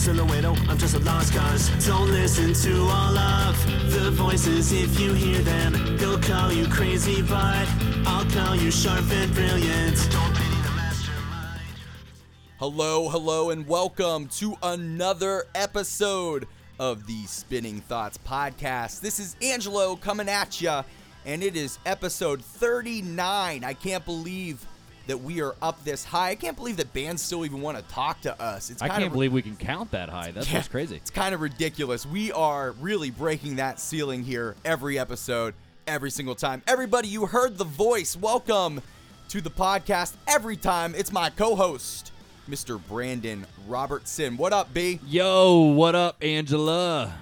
silhouette, oh, I'm just a lost cause. Don't listen to all of the voices if you hear them. They'll call you crazy, but I'll call you sharp and brilliant. Hello, hello, and welcome to another episode of the Spinning Thoughts podcast. This is Angelo coming at ya, and it is episode 39. I can't believe that we are up this high. I can't believe that bands still even want to talk to us. It's I can't believe we can count that high. That's Yeah, crazy. It's kind of ridiculous. We are really breaking that ceiling here every episode, every single time. Everybody, you heard the voice. Welcome to the podcast every time. It's my co-host, Mr. Brandon Robertson. What up, B? Yo, what up, Angela?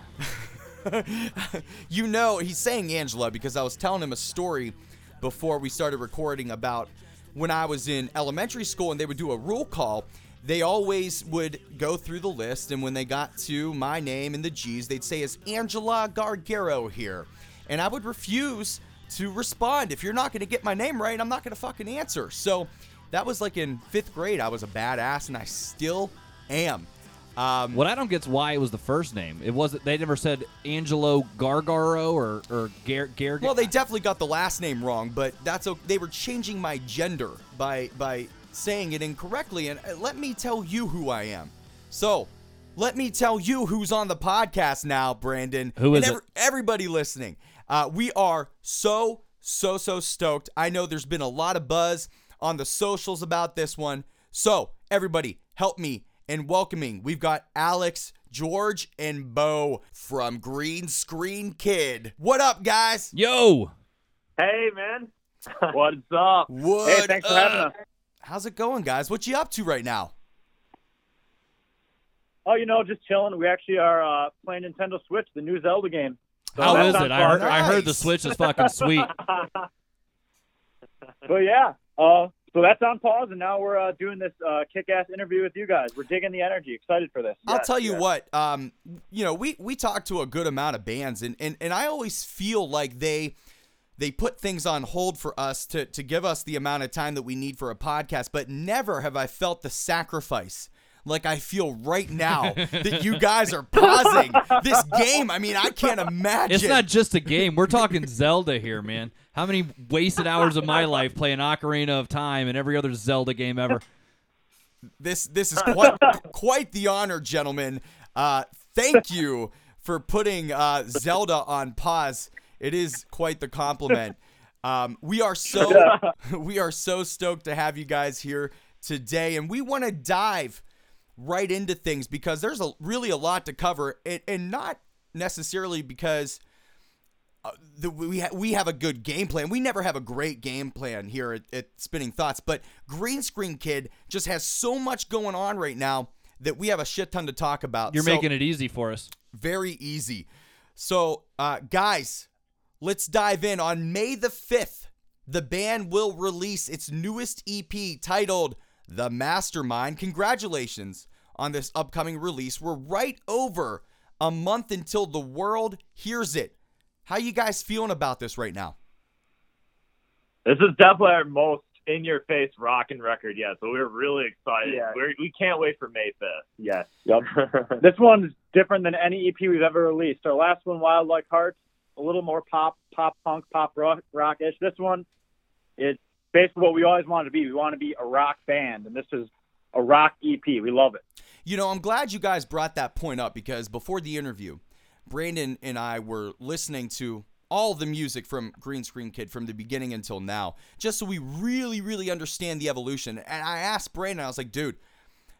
you know, he's saying Angela because I was telling him a story before we started recording about when I was in elementary school and they would do a roll call. They always would go through the list, and when they got to my name and the G's, they'd say, Is Angela Gargaro here? And I would refuse to respond. If you're not going to get my name right, I'm not going to fucking answer. So that was like in fifth grade. I was a badass, and I still am. Um, What I don't get is why it was the first name. It wasn't. They never said Angelo Gargaro or or Gar Gar. Well, they definitely got the last name wrong, but that's okay. They were changing my gender by by saying it incorrectly. And uh, let me tell you who I am. So, let me tell you who's on the podcast now, Brandon. Who is and it? Everybody listening. Uh, we are so so so stoked. I know there's been a lot of buzz on the socials about this one. So, everybody, help me in welcoming. We've got Alex. George and Bo from Green Screen Kid. What up, guys? Yo, Hey, man. What's up? What Hey, thanks for having up? us. How's it going, guys? What you up to right now? Oh, you know, just chilling. We actually are uh, playing Nintendo Switch, the new Zelda game. So how that is sounds it? I heard. fun. I heard the Switch is fucking sweet. but yeah, uh, so that's on pause, and now we're uh, doing this uh, kick-ass interview with you guys. We're digging the energy. Excited for this. I'll Yes, tell you yes. what, um, you know, we we talk to a good amount of bands, and and, and I always feel like they they put things on hold for us to to give us the amount of time that we need for a podcast, but never have I felt the sacrifice. Like I feel right now that you guys are pausing this game. I mean, I can't imagine. It's not just a game. We're talking Zelda here, man. How many wasted hours of my life playing Ocarina of Time and every other Zelda game ever? This this is quite quite the honor, gentlemen. Uh, thank you for putting uh, Zelda on pause. It is quite the compliment. Um, we are so we are so stoked to have you guys here today, and we want to dive right into things because there's a really a lot to cover, and, and not necessarily because uh, the, we ha- we have a good game plan. We never have a great game plan here at, at Spinning Thoughts, but Green Screen Kid just has so much going on right now that we have a shit ton to talk about. You're So, making it easy for us. very easy. So, uh, guys, let's dive in. On May the 5th, the band will release its newest EP titled The Mastermind. Congratulations on this upcoming release. We're right over a month until the world hears it. How you guys feeling about this right now? This is definitely our most in-your-face rocking record yet, so we're really excited. Yeah. We're, we can't wait for May 5th. Yes. Yep. this one's different than any EP we've ever released. Our last one, Wild Like Hearts, a little more pop, pop punk, pop rock, rockish. This one, it's basically what we always wanted to be. We want to be a rock band, and this is a rock EP. We love it. You know, I'm glad you guys brought that point up because before the interview, Brandon and I were listening to all the music from Green Screen Kid from the beginning until now, just so we really, really understand the evolution. And I asked Brandon, I was like, dude,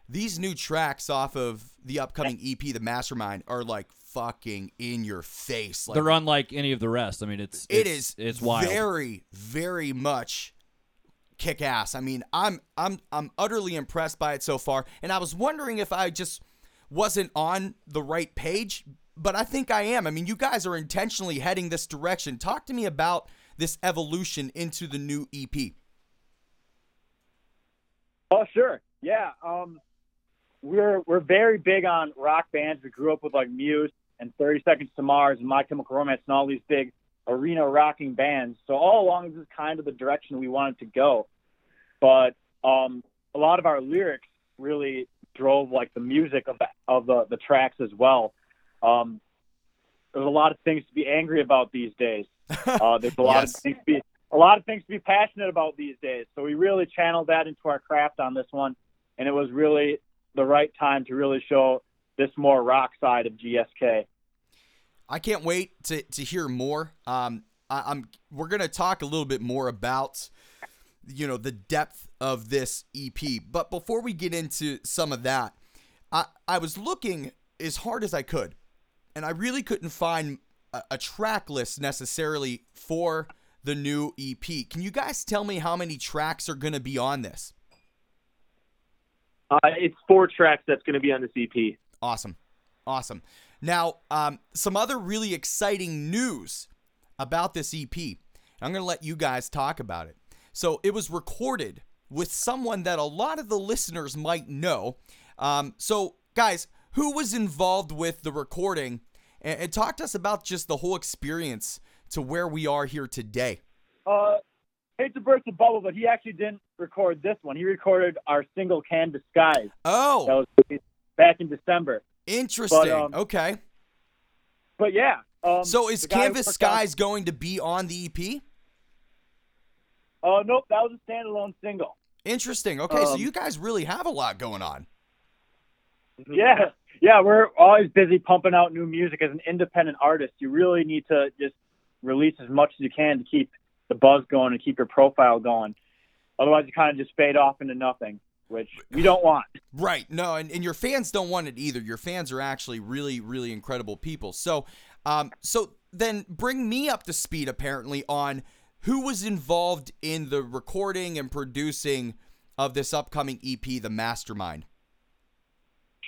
these new tracks off of the upcoming EP, The Mastermind, are like fucking in your face. Like, They're unlike any of the rest. I mean, it's it it's, is it's wild. very very much kick ass i mean i'm i'm i'm utterly impressed by it so far and i was wondering if i just wasn't on the right page but i think i am i mean you guys are intentionally heading this direction talk to me about this evolution into the new ep Oh, sure. Yeah. Um, we're we're very big on rock bands. We grew up with like Muse and 30 Seconds to Mars and My Chemical Romance and all these big arena rocking bands. So all along, this is kind of the direction we wanted to go. but um, a lot of our lyrics really drove like the music of the, of the, the tracks as well. Um, there's a lot of things to be angry about these days. Uh, there's a lot Yes. of things to be a lot of things to be passionate about these days. So we really channeled that into our craft on this one, and it was really the right time to really show this more rock side of GSK. I can't wait to, to hear more. Um, I, I'm we're gonna talk a little bit more about you know the depth of this EP. But before we get into some of that, I I was looking as hard as I could, and I really couldn't find a, a track list necessarily for the new EP. Can you guys tell me how many tracks are gonna be on this? Uh, it's four tracks that's going to be on this EP. Awesome. Awesome. Now, um, some other really exciting news about this EP. I'm going to let you guys talk about it. So, it was recorded with someone that a lot of the listeners might know. Um, so, guys, who was involved with the recording? And, and talk to us about just the whole experience to where we are here today. Uh, hate to burst the bubble, but he actually didn't record this one. He recorded our single "Canvas Skies" that Oh, was back in December. interesting. um, okay. But yeah, um, So, is the guy who Canvas Skies going to be on the EP? Oh nope, that was a standalone single. Interesting. Okay, so Um, you guys really have a lot going on. Yeah, yeah, we're always busy pumping out new music as an independent artist. You really need to just release as much as you can to keep the buzz going and keep your profile going. Otherwise, you kind of just fade off into nothing, which we don't want. Right. No, and, and your fans don't want it either. Your fans are actually really, really incredible people. So, um, so then bring me up to speed apparently on who was involved in the recording and producing of this upcoming EP, The Mastermind.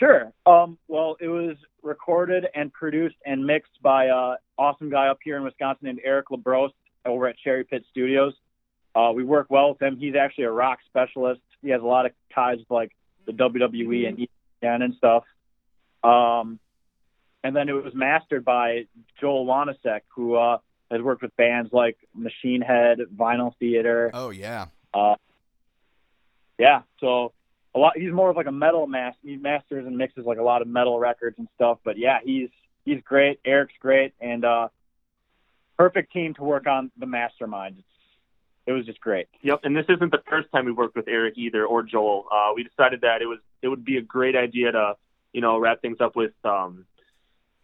Sure. Um, well, it was recorded and produced and mixed by a awesome guy up here in Wisconsin named Eric LeBros over at Cherry Pit Studios. Uh, we work well with him. He's actually a rock specialist. He has a lot of ties with like the WWE and ESPN and stuff. Um, and then it was mastered by Joel Wanasek, who uh, has worked with bands like Machine Head, Vinyl Theatre, Oh yeah. uh, yeah, so a lot. He's more of like a metal master. He masters and mixes like a lot of metal records and stuff. But yeah, he's he's great. Eric's great, and uh, perfect team to work on the mastermind. It's, it was just great. Yep, and this isn't the first time we worked with Eric either or Joel. Uh, we decided that it was it would be a great idea to you know wrap things up with um,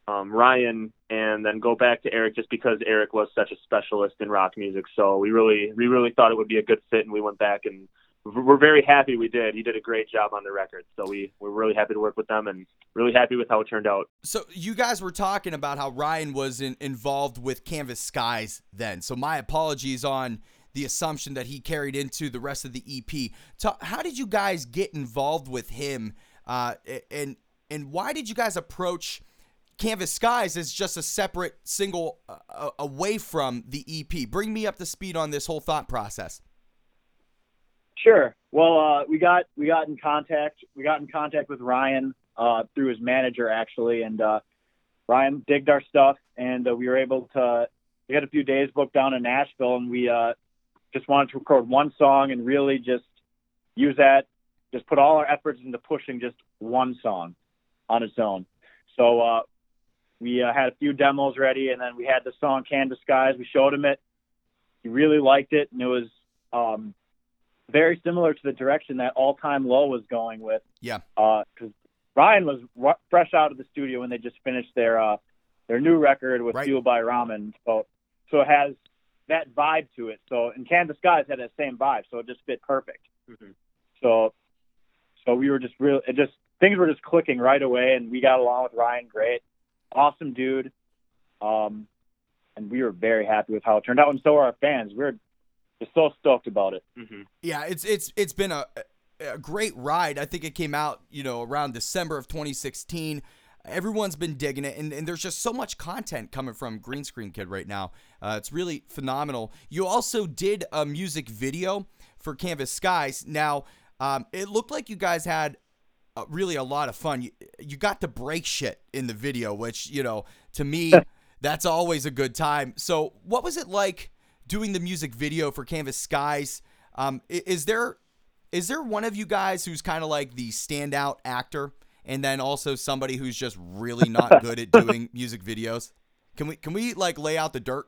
um, Ryan and then go back to Eric just because Eric was such a specialist in rock music. So we really we really thought it would be a good fit, and we went back and we're very happy we did. He did a great job on the record, so we we're really happy to work with them and really happy with how it turned out. So you guys were talking about how Ryan was in, involved with Canvas Skies then. So my apologies on the assumption that he carried into the rest of the EP. Ta- how did you guys get involved with him? Uh, and and why did you guys approach Canvas Skies as just a separate single uh, away from the EP? Bring me up to speed on this whole thought process. Sure. Well, uh, we got we got in contact. We got in contact with Ryan uh, through his manager actually, and uh, Ryan digged our stuff, and uh, we were able to. We had a few days booked down in Nashville, and we uh, just wanted to record one song and really just use that. Just put all our efforts into pushing just one song on its own. So uh, we uh, had a few demos ready, and then we had the song "Canvas Skies." We showed him it. He really liked it, and it was. Um, very similar to the direction that All Time Low was going with. Yeah. Because Ryan was r- fresh out of the studio when they just finished their uh, their new record with Right. Fueled by Ramen. So so it has that vibe to it. So and Canvas Skies had that same vibe, so it just fit perfect. Mhm. So so we were just real. It just things were just clicking right away, and we got along with Ryan great. Awesome dude. Um, and we were very happy with how it turned out, and so were our fans. We are just so stoked about it. hmm Yeah, it's it's it's been a a great ride. I think it came out, you know, around December of 2016. Everyone's been digging it, and, and there's just so much content coming from Green Screen Kid right now. Uh, it's really phenomenal. You also did a music video for Canvas Skies. Now, um, it looked like you guys had uh, really a lot of fun. You, you got to break shit in the video, which, you know, to me, that's always a good time. So, what was it like doing the music video for Canvas Skies? Um, is there is there one of you guys who's kind of like the standout actor, and then also somebody who's just really not good at doing music videos? Can we can we like lay out the dirt?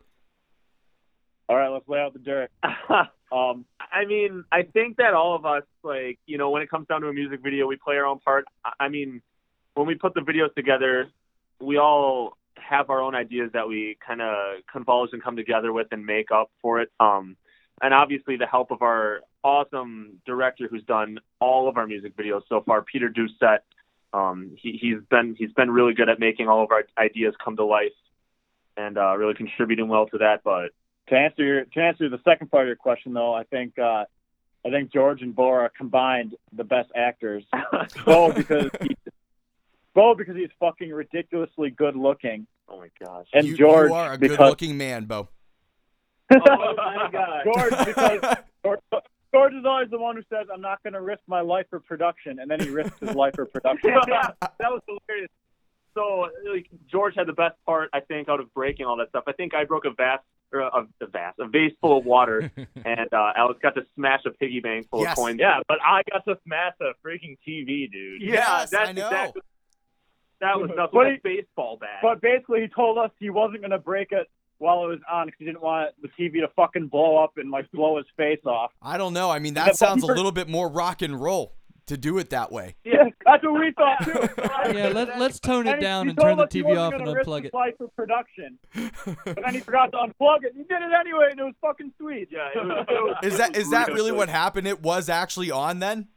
All right, let's lay out the dirt. Um, I mean, I think that all of us, like, you know, when it comes down to a music video, we play our own part. I- I mean, when we put the videos together, we all have our own ideas that we kind of convulge and come together with and make up for it. Um, and obviously, the help of our awesome director who's done all of our music videos so far, Peter Doucette. Um, he, he's been he's been really good at making all of our ideas come to life and uh, really contributing well to that. But to answer your to answer the second part of your question, though, I think uh, I think George and Bo are combined the best actors. Bo because he, Bo because he's fucking ridiculously good looking, oh my gosh, and you, George you are a good-looking man, Bo. oh my god, George because George, George is always the one who says, "I'm not going to risk my life for production," and then he risks his life for production. that was hilarious. So like, George had the best part, I think, out of breaking all that stuff. I think I broke a vase or a, a vase, a vase full of water, and uh, Alex got to smash a piggy bank full Yes. of coins. Yeah, but I got to smash a freaking TV, dude. yeah, Yes, that's I know. exactly. That was nothing. But But he- baseball bat. But basically, he told us he wasn't going to break it while it was on because he didn't want the TV to fucking blow up and like blow his face off. I don't know. I mean, The that sounds a little bit more rock and roll to do it that way. Yeah, that's what we thought too. Yeah, let, let's tone it And down he and turn the TV off and unplug his it. life for production, but then he forgot to unplug it. He did it anyway, and it was fucking sweet. yeah, it was, it was, Is that is that really what happened? It was actually on then.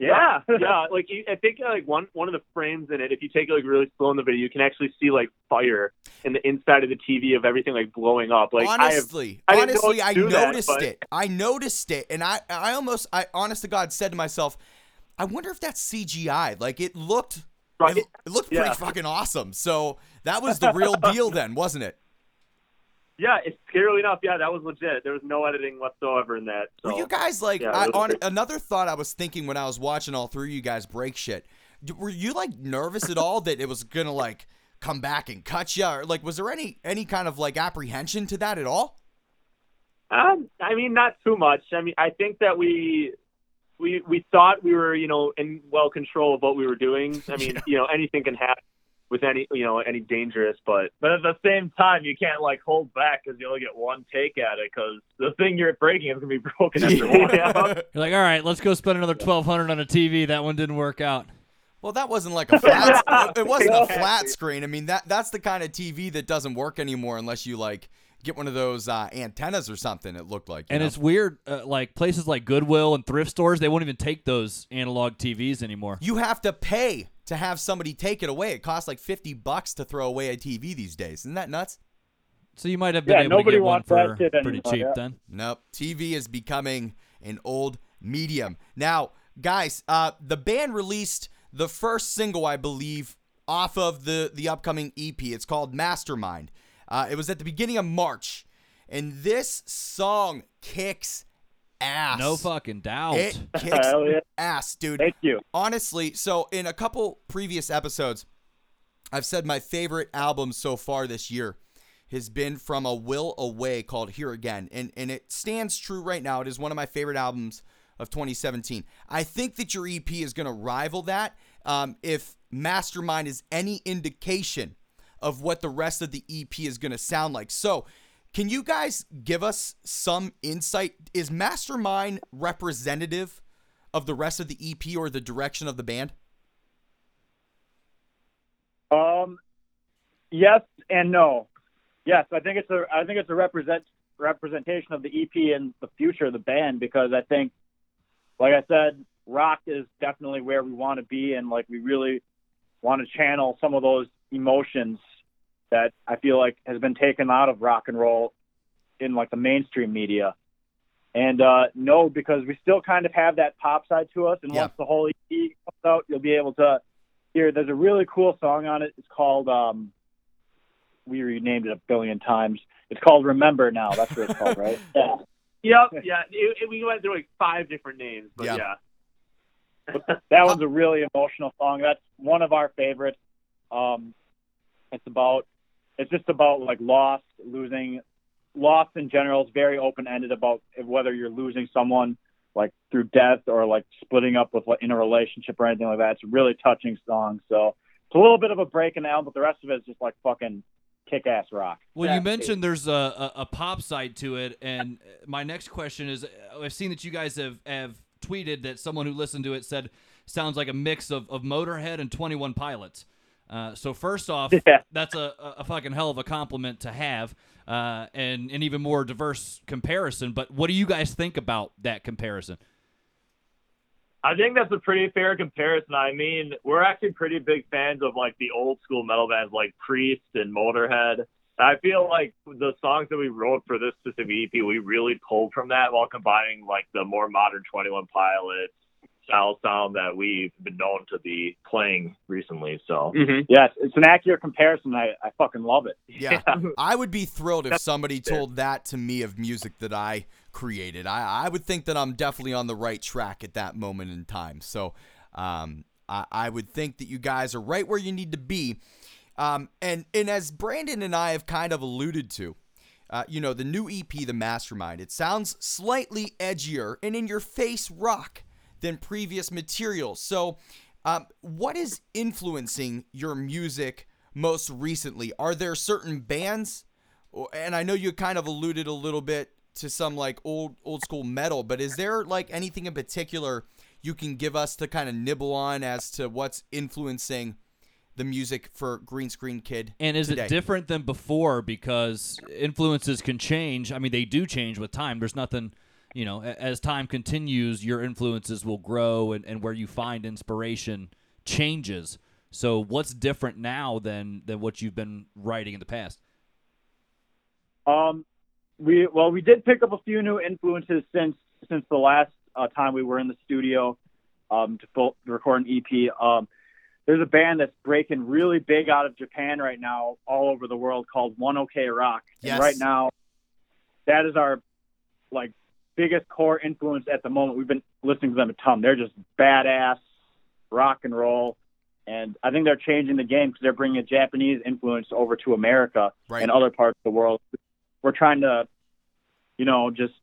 Yeah, yeah. Like you- I think like one one of the frames in it, if you take it like really slow in the video, you can actually see like fire in the inside of the TV of everything like blowing up. Like I have honestly, I honestly, that, noticed but- it. I noticed it, and I, I almost, I honest to God said to myself, I wonder if that's CGI. Like it looked, Right. it, it looked Yeah. pretty fucking awesome. So that was the real deal then, wasn't it? Yeah, it's scarily enough. Yeah, that was legit. There was no editing whatsoever in that. So. Were you guys like? yeah, I, on great. another thought I was thinking when I was watching all three of you guys break shit. Were you like nervous at all that it was gonna like come back and cut you, or like was there any any kind of like apprehension to that at all? Um, I mean, not too much. I mean, I think that we we we thought we were, you know, in well control of what we were doing. I mean, you know, anything can happen with any, you know, any dangerous, but But at the same time, you can't like hold back because you only get one take at it because the thing you're breaking is gonna be broken after one. yeah. You're like, all right, let's go spend another twelve hundred on a TV. That one didn't work out. Well, that wasn't like a flat. it wasn't a flat screen. I mean, that that's the kind of TV that doesn't work anymore unless you like get one of those uh, antennas or something. It looked like. And know? it's weird, uh, like places like Goodwill and thrift stores, they won't even take those analog TVs anymore. you have to pay to have somebody take it away. It costs like fifty bucks to throw away a TV these days. Isn't that nuts? So you might have been Yeah, able to get one wants that for pretty anymore, cheap yeah. then. Nope. TV is becoming an old medium. Now, guys, uh, the band released the first single, I believe, off of the, the upcoming EP. It's called Mastermind. Uh, it was at the beginning of March. And this song kicks ass. No fucking doubt. It kicks yeah. ass, dude Thank you. honestly, so in a couple previous episodes, I've said my favorite album so far this year has been from a Will Away called Here Again. And and it stands true right now. It is one of my favorite albums of 2017. I think that your EP is going to rival that. Um, if Mastermind is any indication of what the rest of the EP is going to sound like. So, can you guys give us some insight? Is Mastermind representative of the rest of the EP or the direction of the band? Um, yes and no. Yes, I think it's a I think it's a represent representation of the EP and the future of the band because I think, like I said, rock is definitely where we want to be and like we really want to channel some of those emotions that I feel like has been taken out of rock and roll in like the mainstream media. And uh, no, because we still kind of have that pop side to us. And Yeah. once the whole EP comes out, you'll be able to hear. There's a really cool song on it. It's called. Um, we renamed it a billion times. It's called Remember Now. That's what it's called, right? Yeah. Yep, yeah. It, it, we went through like five different names, but Yeah. yeah. That one's a really emotional song. That's one of our favorites. Um, it's about. It's just about like loss, losing, loss in general. is very open ended about whether you're losing someone like through death or like splitting up with like in a relationship or anything like that. It's a really touching song. So it's a little bit of a break in the album, but the rest of it is just like fucking kick ass rock. Well, Yeah. you mentioned there's a, a, a pop side to it, and my next question is: uh, I've seen that you guys have, have tweeted that someone who listened to it said sounds like a mix of, of Motorhead and Twenty One Pilots. Uh, so first off, Yeah. that's a, a fucking hell of a compliment to have, uh, and an even more diverse comparison. But what do you guys think about that comparison? I think that's a pretty fair comparison. I mean, we're actually pretty big fans of like the old school metal bands like Priest and Motorhead. I feel like the songs that we wrote for this specific EP, we really pulled from that while combining like the more modern 21 Pilots style sound that we've been known to be playing recently. So hmm Yes, it's an accurate comparison. I, I fucking love it. Yeah, I would be thrilled if somebody told that to me of music that I created. I, I would think that I'm definitely on the right track at that moment in time. So um, I, I would think that you guys are right where you need to be. Um, and and as Brandon and I have kind of alluded to, uh, you know, the new EP, The Mastermind, it sounds slightly edgier and in your face rock than previous material. So, um, what is influencing your music most recently? Are there certain bands? And I know you kind of alluded a little bit to some like old old school metal, but is there like anything in particular you can give us to kind of nibble on as to what's influencing the music for Green Screen Kid? And is today? it different than before because influences can change? I mean, they do change with time. There's nothing, you know, as time continues, your influences will grow and, and where you find inspiration changes. So what's different now than than what you've been writing in the past? Um, we well, we did pick up a few new influences since since the last uh, time we were in the studio um, to, full, to record an EP. Um, there's a band that's breaking really big out of Japan right now, all over the world, called One OK Rock. Yes. And right now, that is our like biggest core influence at the moment. We've been listening to them a ton. They're just badass rock and roll. And I think they're changing the game because they're bringing a Japanese influence over to America Right. and other parts of the world. We're trying to, you know, just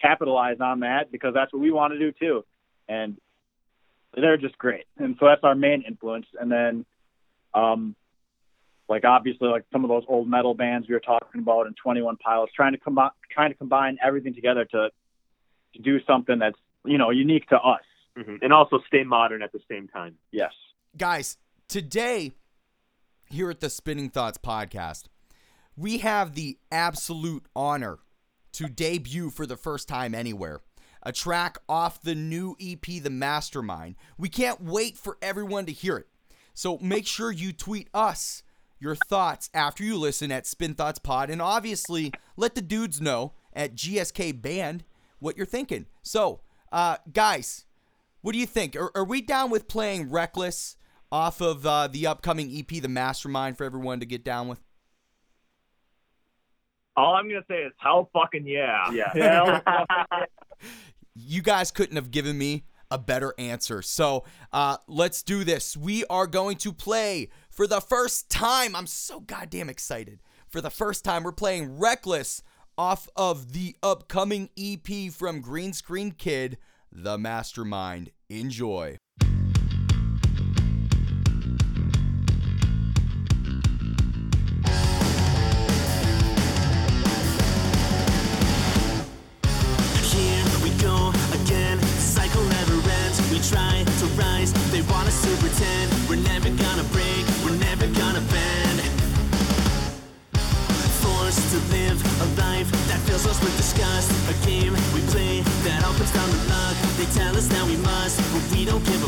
capitalize on that because that's what we want to do too. And they're just great. And so that's our main influence. And then, um, like obviously, like some of those old metal bands we were talking about and Twenty One Pilots, trying to combine, trying to combine everything together to to do something that's you know unique to us. hmm And also stay modern at the same time. Yes. guys, today here at the Spinning Thoughts podcast, we have the absolute honor to debut for the first time anywhere a track off the new EP, The Mastermind. We can't wait for everyone to hear it. So make sure you tweet us your thoughts after you listen at Spin Thoughts Pod, and obviously let the dudes know at GSK Band what you're thinking. So, uh, guys, what do you think? Are, are we down with playing Reckless off of uh, the upcoming EP, The Mastermind, for everyone to get down with? all I'm gonna say is hell fucking yeah. Yeah. You guys couldn't have given me a better answer. So uh, let's do this. We are going to play for the first time. I'm so goddamn excited. For the first time, we're playing Reckless off of the upcoming EP from Green Screen Kid, The Mastermind. Enjoy. Tell us that we must, but we don't give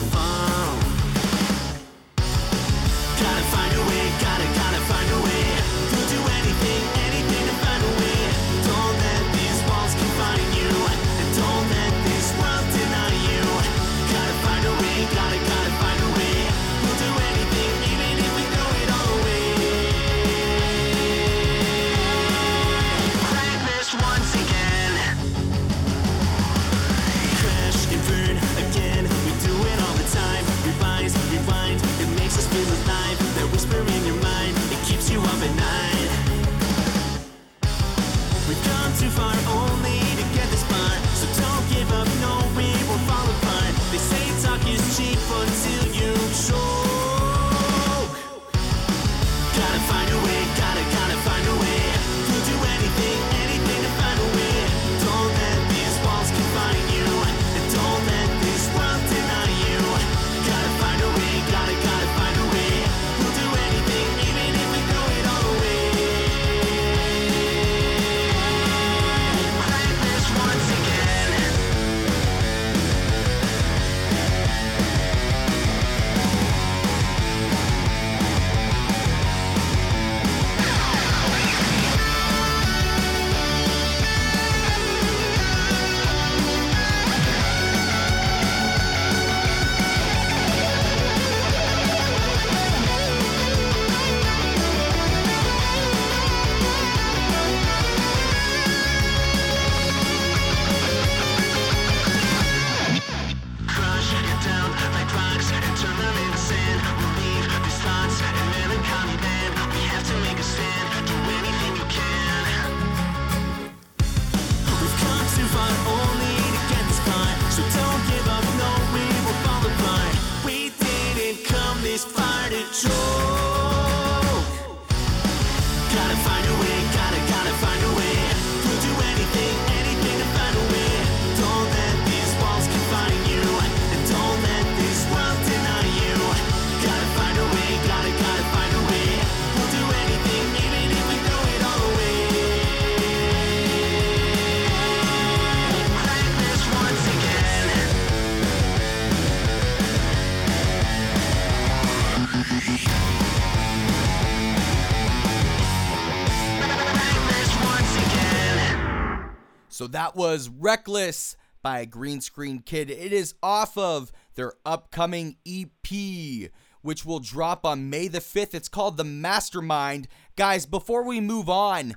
that was Reckless by Green Screen Kid. It is off of their upcoming EP, which will drop on May the 5th. It's called The Mastermind. Guys, before we move on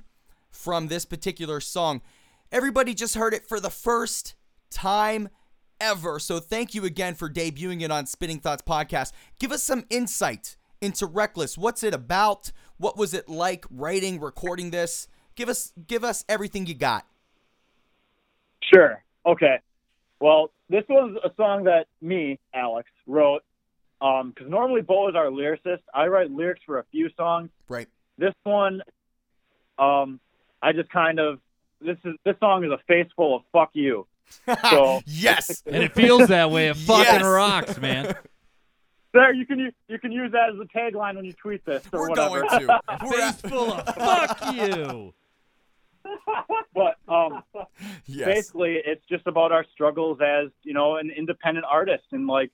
from this particular song, everybody just heard it for the first time ever. So thank you again for debuting it on Spinning Thoughts Podcast. Give us some insight into Reckless. What's it about? What was it like writing, recording this? Give us give us everything you got. Sure. Okay. Well, this was a song that me, Alex, wrote. Um, because normally Bo is our lyricist. I write lyrics for a few songs. Right. This one, um, I just kind of this is this song is a face full of fuck you. So yes. And it feels that way. It fucking Yes. rocks, man. there you can you can use that as a tagline when you tweet this or We're whatever. going to. We're Face full of fuck you. But um, yes. basically it's just about our struggles as you know an independent artist. And like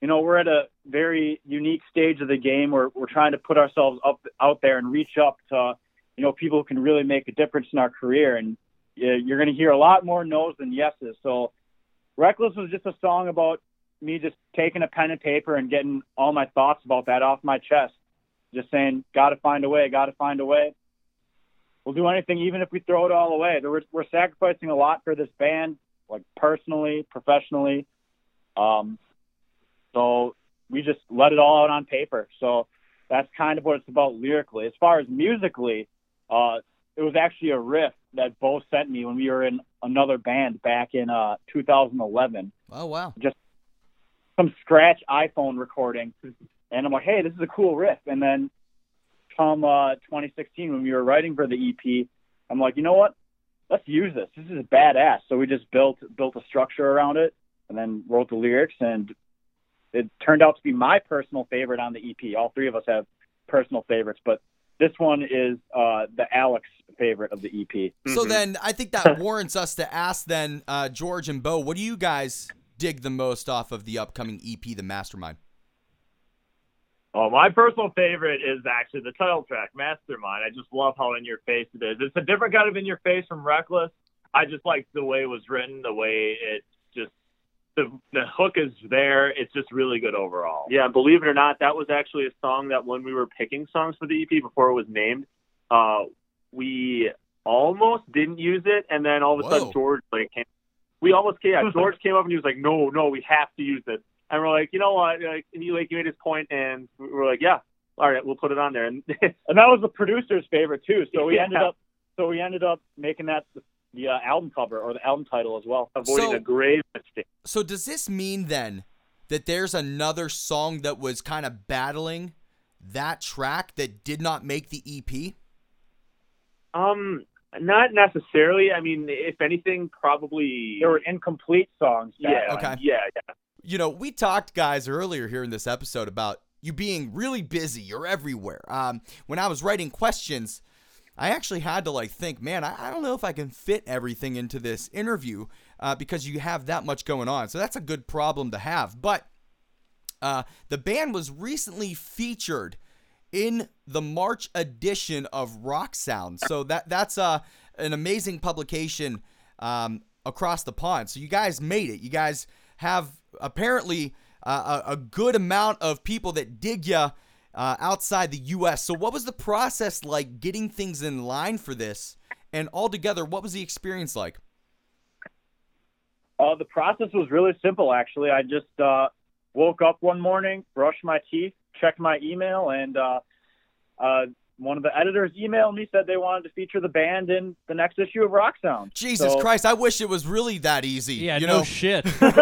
you know we're at a very unique stage of the game where we're trying to put ourselves up out there and reach up to you know people who can really make a difference in our career. And you're going to hear a lot more no's than yeses. So reckless was just a song about me just taking a pen and paper and getting all my thoughts about that off my chest. Just saying gotta find a way gotta find a way we'll do anything, even if we throw it all away. We're, we're sacrificing a lot for this band, like personally, professionally. Um, so we just let it all out on paper. So that's kind of what it's about lyrically. As far as musically, uh, it was actually a riff that Bo sent me when we were in another band back in uh, 2011. Oh wow. Just some scratch iPhone recording, and I'm like, hey, this is a cool riff. And then come uh, 2016 when we were writing for the EP, I'm like, you know what? Let's use this. This is badass. So we just built built a structure around it, and then wrote the lyrics, and it turned out to be my personal favorite on the EP. All three of us have personal favorites, but this one is uh, the Alex favorite of the EP. So then I think that warrants us to ask then uh, George and Bo, what do you guys dig the most off of the upcoming EP, The Mastermind? Oh, my personal favorite is actually the title track, Mastermind. I just love how in your face it is. It's a different kind of in your face from Reckless. I just like the way it was written, the way it's just the the hook is there. It's just really good overall. Yeah, believe it or not, that was actually a song that when we were picking songs for the EP before it was named, uh, we almost didn't use it, and then all of a Whoa. sudden George like came. We almost came. Yeah, George came up and he was like, "No, no, we have to use this." And we're like, "You know what?" Like, and he like he made his point, and we we're like, "Yeah, all right, we'll put it on there." And and that was the producer's favorite too. So we Yeah. ended up so we ended up making that the, the uh, album cover or the album title as well. avoiding So- a grave mistake. So does this mean then that there's another song that was kind of battling that track that did not make the E EP? Um, not necessarily. I mean, if anything, probably. There were incomplete songs. yeah. Okay. yeah, yeah. You know, we talked, guys, earlier here in this episode about you being really busy. You're everywhere. Um, when I was writing questions, I actually had to like think, man, I, I don't know if I can fit everything into this interview uh, because you have that much going on. So that's a good problem to have. But uh, the band was recently featured in the March edition of Rock Sound. So that that's uh, an amazing publication um, across the pond. So you guys made it. You guys have apparently uh, a, good amount of people that dig you uh, outside the U.S. So what was the process like getting things in line for this? And altogether, what was the experience like? Uh, the process was really simple, actually. I just uh, woke up one morning, brushed my teeth, checked my email, and uh, uh, one of the editors emailed me said they wanted to feature the band in the next issue of Rock Sound. Jesus So- Christ, I wish it was really that easy. Yeah, you no know? shit. and,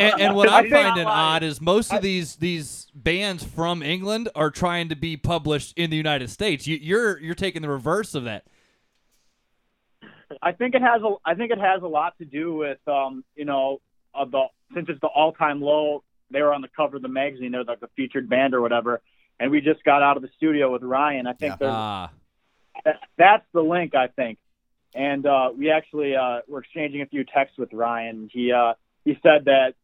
and, and what I I'm think- finding odd is most of these these bands from England are trying to be published in the United States. You, you're you're taking the reverse of that. I think it has a I think it has a lot to do with um, you know uh, the since it's the all time low they were on the cover of the magazine they're like the featured band or whatever and we just got out of the studio with Ryan I think Yeah. there's Ah, that, that's the link I think and uh, we actually uh, were exchanging a few texts with Ryan he uh, he said that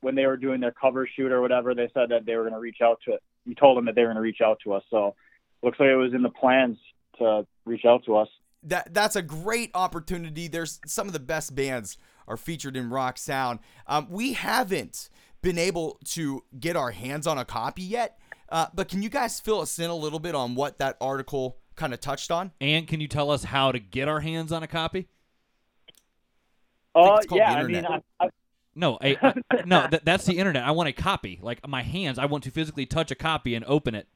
when they were doing their cover shoot or whatever they said that they were going to reach out to we told them that they were going to reach out to us so looks like it was in the plans to reach out to us that that's a great opportunity. There's some of the best bands are featured in Rock Sound. Um, we haven't been able to get our hands on a copy yet, uh, but can you guys fill us in a little bit on what that article kind of touched on? And can you tell us how to get our hands on a copy? Uh, yeah, the I mean. I, I, No, I, I- no, th- that's the internet. I want a copy. Like my hands, I want to physically touch a copy and open it.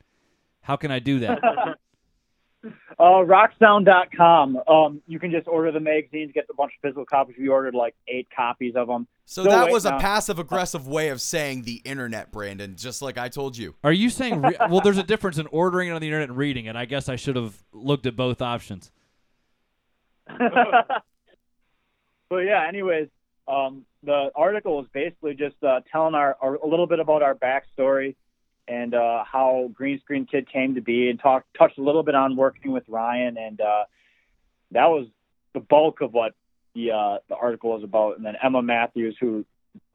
How can I do that? uh, rocksound.com. Um, you can just order the magazines, get a bunch of physical copies. We ordered like eight copies of them. So No, that wait, was a passive aggressive way of saying the internet, Brandon, just like I told you. Are you saying? Re- well, there's a difference in ordering it on the internet and reading it. I guess I should have looked at both options. but yeah, anyways, um, the article is basically just uh, telling our, our a little bit about our backstory and uh, how Green Screen Kid came to be, and talk touched a little bit on working with Ryan, and uh, that was the bulk of what the uh, the article was about. And then Emma Matthews, who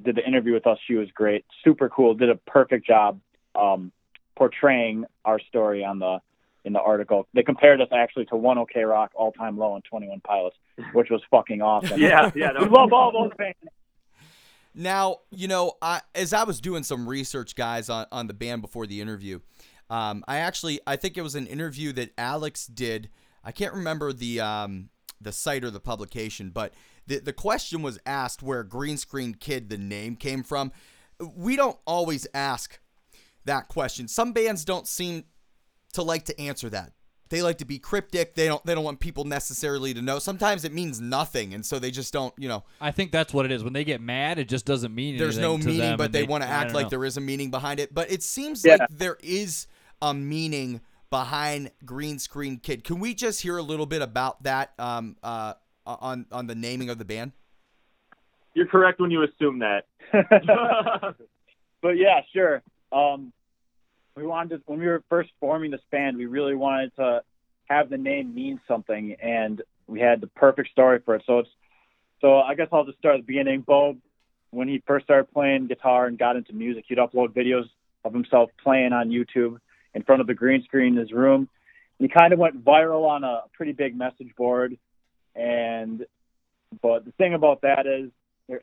did the interview with us, she was great, super cool, did a perfect job um, portraying our story on the in the article. They compared us actually to One OK Rock, All Time Low, and Twenty One Pilots, which was fucking awesome. Yeah, yeah. we love all those bands. Now, you know, I, as I was doing some research, guys, on, on the band before the interview, um, I actually I think it was an interview that Alex did. I can't remember the um, the site or the publication, but the the question was asked where Green Screen Kid the name came from. We don't always ask that question. Some bands don't seem to like to answer that. They like to be cryptic. They don't they don't want people necessarily to know. Sometimes it means nothing, and so they just don't, you know, I think that's what it is. When they get mad, it just doesn't mean there's anything no to meaning, them, but and they, want to act like know. there is a meaning behind it. But it seems Yeah. like there is a meaning behind Green Screen Kid. Can we just hear a little bit about that um, uh, on on the naming of the band? You're correct when you assume that. but yeah, sure. Um, we wanted to, when we were first forming this band, we really wanted to have the name mean something, and we had the perfect story for it. So it's so I guess I'll just start at the beginning. Bo, when he first started playing guitar and got into music, he'd upload videos of himself playing on YouTube in front of the green screen in his room. He kind of went viral on a pretty big message board, and but the thing about that is,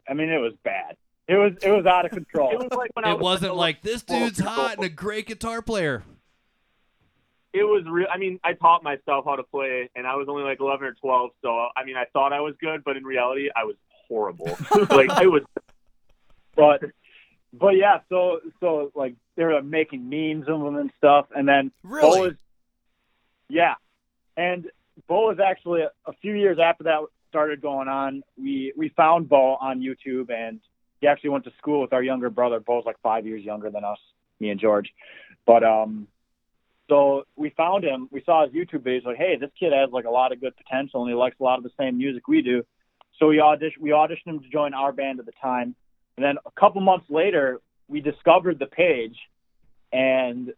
I mean, it was bad. It was it was out of control. It was like when I It was wasn't like this dude's hot and a great guitar player. it was real. I mean, I taught myself how to play, and I was only like 11 or 12. So I mean, I thought I was good, but in reality, I was horrible. like I was. but but yeah, so so like they were making memes of them and stuff, and then Bo was, yeah, and Bo was actually a, a few years after that started going on. We we found Bo on YouTube, and he actually went to school with our younger brother. Bo's like five years younger than us, me and George, but um. So we found him. We saw his YouTube videos. Like, hey, this kid has like a lot of good potential, and he likes a lot of the same music we do. So we auditioned. We auditioned him to join our band at the time. And then a couple months later, we discovered the page, and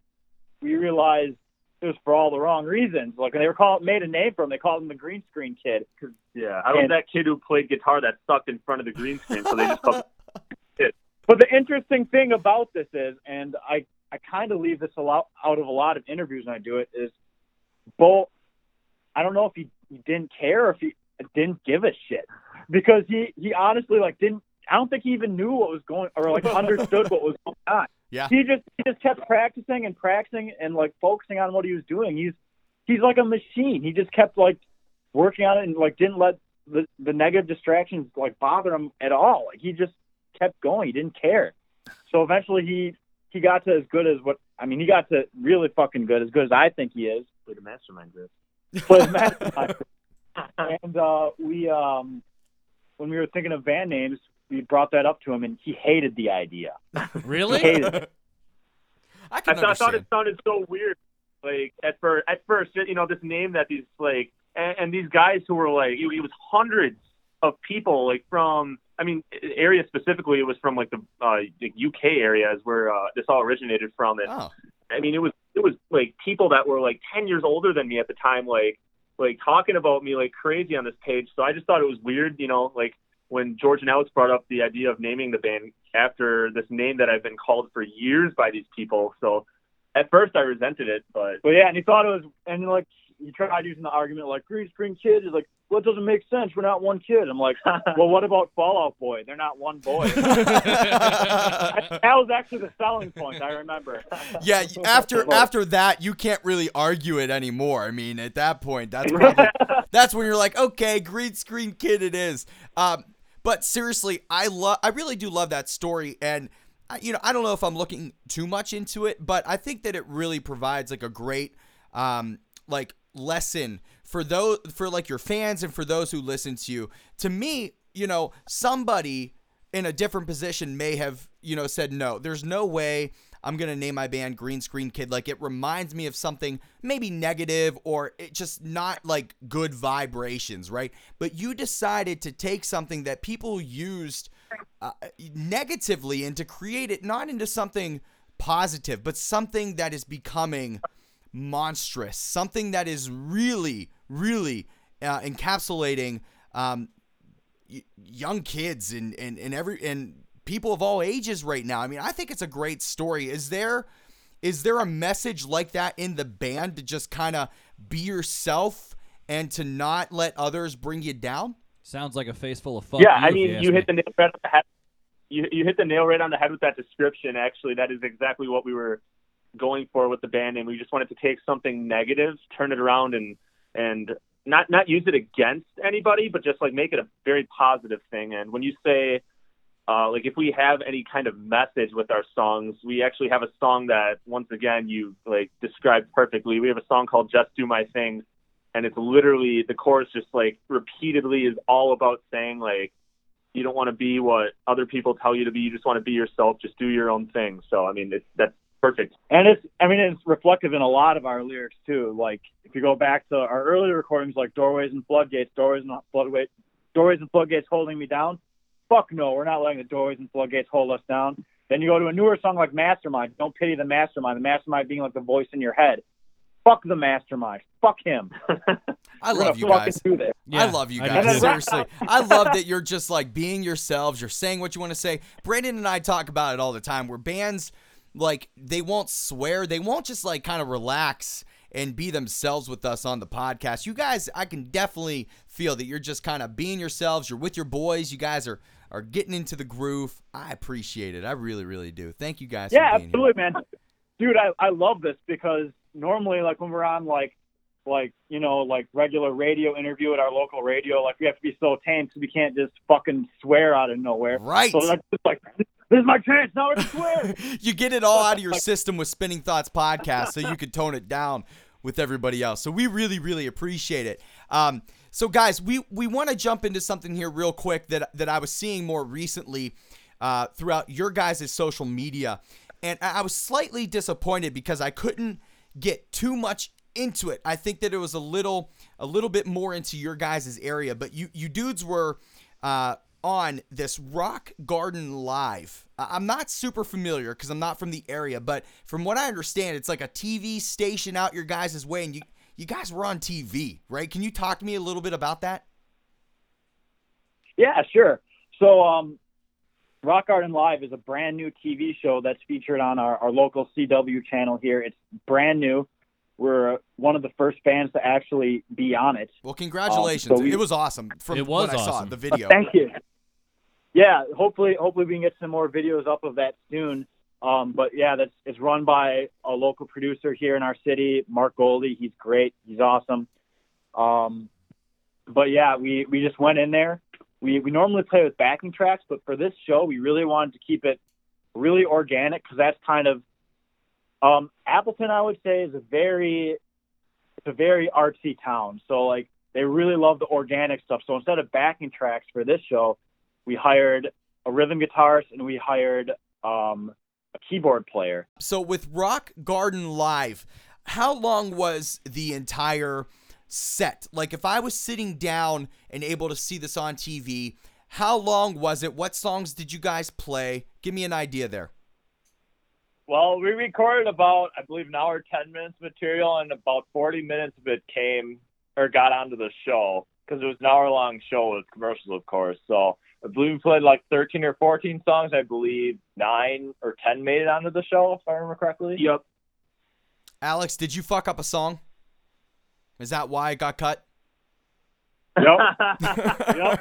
we realized it was for all the wrong reasons. Like when they were called, made a name for him, they called him the Green Screen Kid. Yeah, I was And- that kid who played guitar that sucked in front of the green screen, so they just called But the interesting thing about this is, and I I kind of leave this a lot out of a lot of interviews when I do it, is Bo. I don't know if he, he didn't care or if he didn't give a shit because he he honestly like didn't. I don't think he even knew what was going or like understood what was going on. Yeah. he just he just kept practicing and practicing and like focusing on what he was doing. He's he's like a machine. He just kept like working on it and like didn't let the the negative distractions like bother him at all. Like he just kept going. He didn't care. So eventually he he got to as good as what I mean. He got to really fucking good, as good as I think he is. played a mastermind group. Plays Mastermind. and uh, we um when we were thinking of band names, we brought that up to him, and he hated the idea. Really? He hated it. I I, can thought, I thought it sounded so weird. Like at first, at first, you know, this name that these like, and, and these guys who were like, it, it was hundreds of people, like from, I mean, area specifically, it was from like the uh, the UK areas where uh, this all originated from, and Oh, I mean, it was it was like people that were like ten years older than me at the time, like like talking about me like crazy on this page. So I just thought it was weird, you know, like when George and Alex brought up the idea of naming the band after this name that I've been called for years by these people. So at first I resented it, but But yeah, and he thought it was, and like he tried using the argument like green screen kid is like, well, it doesn't make sense. We're not one kid. I'm like, well, what about Fall Out Boy? They're not one boy. that, was actually the selling point. I remember. yeah, after after that, you can't really argue it anymore. I mean, at that point, that's probably, that's when you're like, okay, green screen kid, it is. Um, but seriously, I love, I really do love that story, and I- you know, I don't know if I'm looking too much into it, but I think that it really provides like a great, um, like lesson for those for like your fans and for those who listen to you. To me, you know, somebody in a different position may have, you know, said no. There's no way I'm gonna name my band Green Screen Kid. Like it reminds me of something maybe negative or it just not like good vibrations, right? But you decided to take something that people used uh, negatively and to create it not into something positive, but something that is becoming monstrous, something that is really, really uh, encapsulating um, y- young kids and, and, and every and people of all ages right now. I mean, I think it's a great story. Is there is there a message like that in the band to just kind of be yourself and to not let others bring you down? Sounds like a face full of fuck. yeah, you, I mean, ask you me. hit the nail right on the head. You you hit the nail right on the head with that description. Actually, that is exactly what we were going for with the band name. We just wanted to take something negative, turn it around, and and not not use it against anybody, but just like make it a very positive thing. And when you say uh, like if we have any kind of message with our songs, we actually have a song that once again you like described perfectly. We have a song called "Just Do My Thing," and it's literally the chorus just like repeatedly is all about saying like you don't want to be what other people tell you to be. You just want to be yourself. Just do your own thing. So I mean, it's that's perfect. And it's, I mean, it's reflective in a lot of our lyrics too. Like if you go back to our earlier recordings, like doorways and floodgates, doorways and floodgates, doorways and floodgates holding me down. Fuck no, we're not letting the doorways and floodgates hold us down. Then you go to a newer song like Mastermind. Don't pity the mastermind. The mastermind being like the voice in your head. Fuck the mastermind. Fuck him. I love you guys. do this. I love you guys. too. Seriously. I love that you're just like being yourselves. You're saying what you want to say. Brandon and I talk about it all the time where bands like they won't swear. They won't just like kind of relax and be themselves with us on the podcast. You guys, I can definitely feel that you're just kind of being yourselves. You're with your boys. You guys are are getting into the groove. I appreciate it. I really, really do. Thank you guys Yeah, absolutely, man. Dude, I, I love this because normally, like when we're on like like you know like regular radio interview at our local radio, like we have to be so tame because we can't just fucking swear out of nowhere. Right. So that's just like this is my chance now to swear. you get it all out of your system with Spinning Thoughts podcast so you can tone it down with everybody else. So we really, really appreciate it. Um, so guys, we, we want to jump into something here real quick that, that I was seeing more recently uh, throughout your guys' social media. And I I was slightly disappointed because I couldn't get too much into it. I think that it was a little a little bit more into your guys' area, but you you dudes were uh, on this Rock Garden Live. I- I'm not super familiar because I'm not from the area, but from what I understand, it's like a TV station out your guys' way, and you you guys were on TV, right? Can you talk to me a little bit about that? yeah, sure. So um, Rock Garden Live is a brand new TV show that's featured on our, our local CW channel here. It's brand new. We're one of the first bands to actually be on it. Well, congratulations. Um, so we- it was awesome from It was what I saw awesome. the video. Thank you. Yeah, hopefully, hopefully we can get some more videos up of that soon. Um, but yeah, that's it's run by a local producer here in our city, Mark Goldie. He's great. He's awesome. Um, but yeah, we we just went in there. We we normally play with backing tracks, but for this show, we really wanted to keep it really organic because that's kind of um, Appleton. I would say is a very it's a very artsy town. So like they really love the organic stuff. So instead of backing tracks for this show, we hired a rhythm guitarist and we hired um, a keyboard player. So with Rock Garden Live, how long was the entire set? Like if I was sitting down and able to see this on TV, how long was it? What songs did you guys play? Give me an idea there. Well, we recorded about, I believe, an hour, 10 minutes material, and about 40 minutes of it came or got onto the show because it was an hour long show with commercials, of course. So I believe we played like 13 or 14 songs. I believe nine or 10 made it onto the show, if I remember correctly. Yep. Alex, did you fuck up a song? Is that why it got cut? Yep.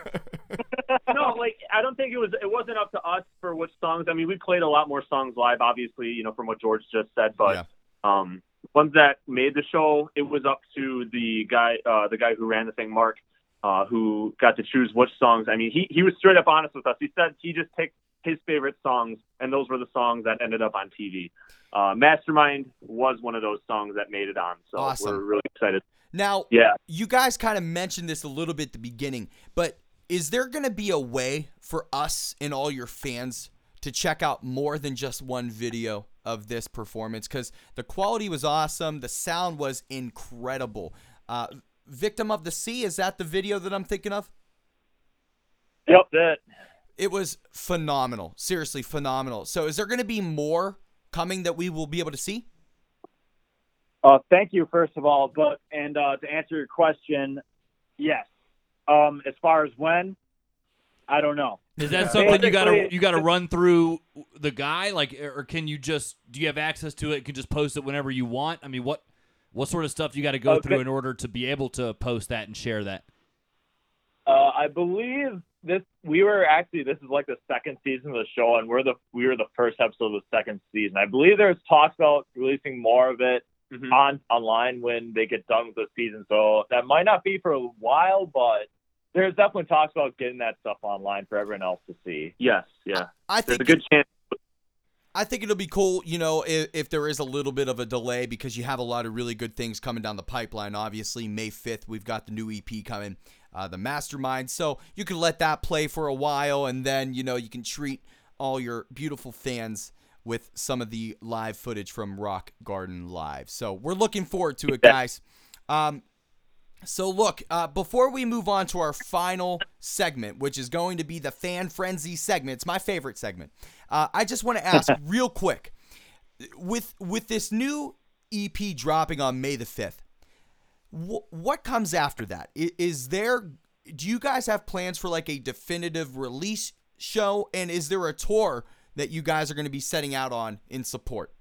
no, like I don't think it was. It wasn't up to us for which songs. I mean, we played a lot more songs live, obviously, you know, from what George just said. But Yeah. um, ones that made the show, it was up to the guy, uh, the guy who ran the thing, Mark, uh, who got to choose which songs. I mean, he he was straight up honest with us. He said he just picked his favorite songs, and those were the songs that ended up on TV. Uh, Mastermind was one of those songs that made it on, so Awesome. we're really excited. Now, Yeah. you guys kind of mentioned this a little bit at the beginning, but is there going to be a way for us and all your fans to check out more than just one video of this performance? Because the quality was awesome, the sound was incredible. Uh, Victim of the Sea, is that the video that I'm thinking of? Yep. That. It was phenomenal. Seriously, phenomenal. So, is there going to be more coming that we will be able to see? Uh, thank you, first of all. But and uh, to answer your question, yes. Um, as far as when, I don't know. Is that something you got to you got to run through the guy, like, or can you just do you have access to it? You can just post it whenever you want. I mean, what what sort of stuff you got to go Okay. through in order to be able to post that and share that? Uh, I believe this. We were actually this is like the second season of the show, and we're the we were the first episode of the second season. I believe there's talks about releasing more of it Mhm. on online when they get done with the season. So that might not be for a while, but there's definitely talks about getting that stuff online for everyone else to see. Yes, yeah. I There's think a good chance. I think it'll be cool, you know, if, if there is a little bit of a delay because you have a lot of really good things coming down the pipeline. Obviously, May 5th, we've got the new EP coming, uh, the Mastermind. So you can let that play for a while and then, you know, you can treat all your beautiful fans with some of the live footage from Rock Garden Live. So we're looking forward to it, guys. Um, so look, uh, before we move on to our final segment, which is going to be the fan frenzy segment, it's my favorite segment. Uh, I just want to ask real quick, with with this new EP dropping on May the fifth, wh- what comes after that? Is there? Do you guys have plans for like a definitive release show? And is there a tour that you guys are going to be setting out on in support?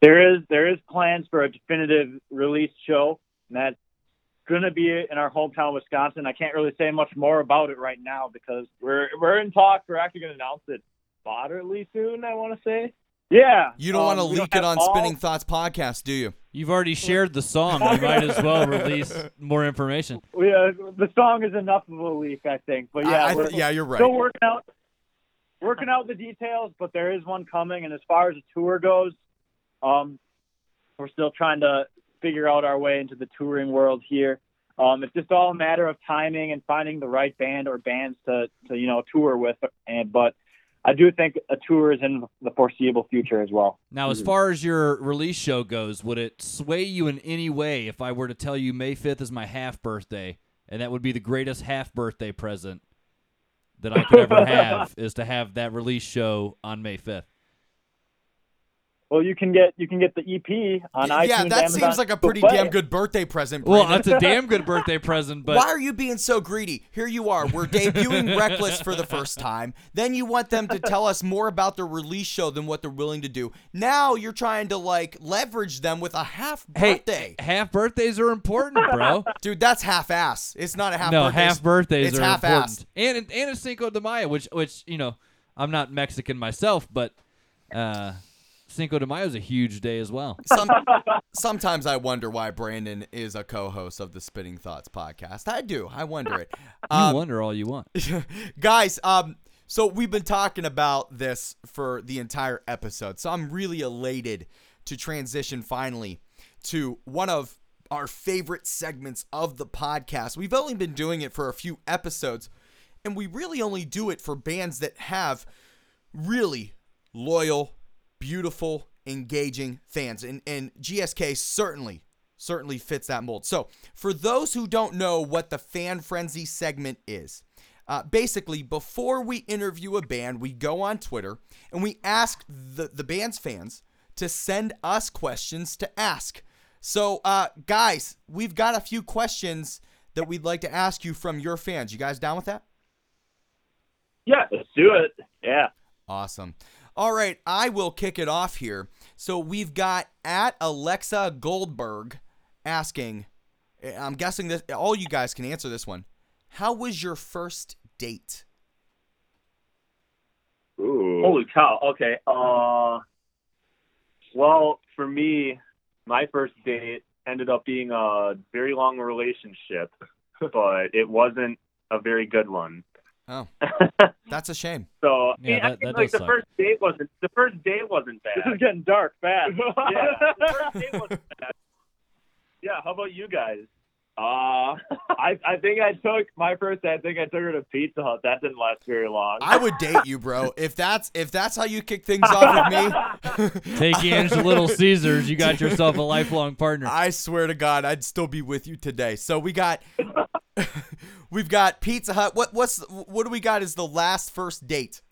There is there is plans for a definitive release show, and that's going to be in our hometown, Wisconsin. I can't really say much more about it right now because We're we're in talks. We're actually going to announce it moderately soon. I want to say. yeah, You don't um, want to leak it on all- Spinning Thoughts podcast, do you? You've already shared the song. You might as well release more information. We, uh, the song is enough of a leak, I think. But yeah, I, I we're th- yeah, you're right. still working out working out the details, but there is one coming. And as far as the tour goes, um, we're still trying to figure out our way into the touring world here. Um, it's just all a matter of timing and finding the right band or bands to, to you know tour with. And but I do think a tour is in the foreseeable future as well. Now, as far as your release show goes, would it sway you in any way if I were to tell you May 5th is my half birthday, and that would be the greatest half birthday present that I could ever have is to have that release show on May 5th? Well, you can get you can get the EP on iTunes. yeah, that Amazon, seems like a pretty damn good birthday present. Well, that's a damn good birthday present, but Why are you being so greedy? Here you are. We're debuting Reckless for the first time. Then you want them to tell us more about their release show than what they're willing to do. Now you're trying to like leverage them with a half hey, birthday. half birthdays are important, bro. Dude, that's half ass. It's not a half no, birthday. half birthdays it's are half-assed. important, and and a Cinco de Mayo, which which you know, I'm not Mexican myself, but uh, Cinco de Mayo is a huge day as well. Some, sometimes I wonder why Brandon is a co-host of the Spitting Thoughts podcast. I do. I wonder it. You Um, wonder all you want. guys um so we've been talking about this for the entire episode so i'm really elated to transition finally to one of our favorite segments of the podcast we've only been doing it for a few episodes and we really only do it for bands that have really loyal beautiful engaging fans and and gsk certainly certainly fits that mold so for those who don't know what the fan frenzy segment is uh, basically, before we interview a band, we go on Twitter and we ask the, the band's fans to send us questions to ask. So, uh, guys, we've got a few questions that we'd like to ask you from your fans. You guys down with that? Yeah, let's do it. Yeah. Awesome. All right, I will kick it off here. So we've got at Alexa Goldberg asking. I'm guessing that all you guys can answer this one. How was your first date? Ooh. Holy cow. Okay. Uh, Well, for me, my first date ended up being a very long relationship, but it wasn't a very good one. Oh, that's a shame. so Yeah, I, that- think that like the suck. first date wasn't the first date wasn't bad. This is getting dark fast. yeah, the first date wasn't bad. Yeah, how about you guys? uh, I I think I took my first. I think I took her to Pizza Hut. That didn't last very long. I would date you, bro. If that's if that's how you kick things off with me, Take Ange to Little Caesars. You got yourself a lifelong partner. I swear to God, I'd still be with you today. So we got, we've got Pizza Hut. What what's what do we got Is the last first date?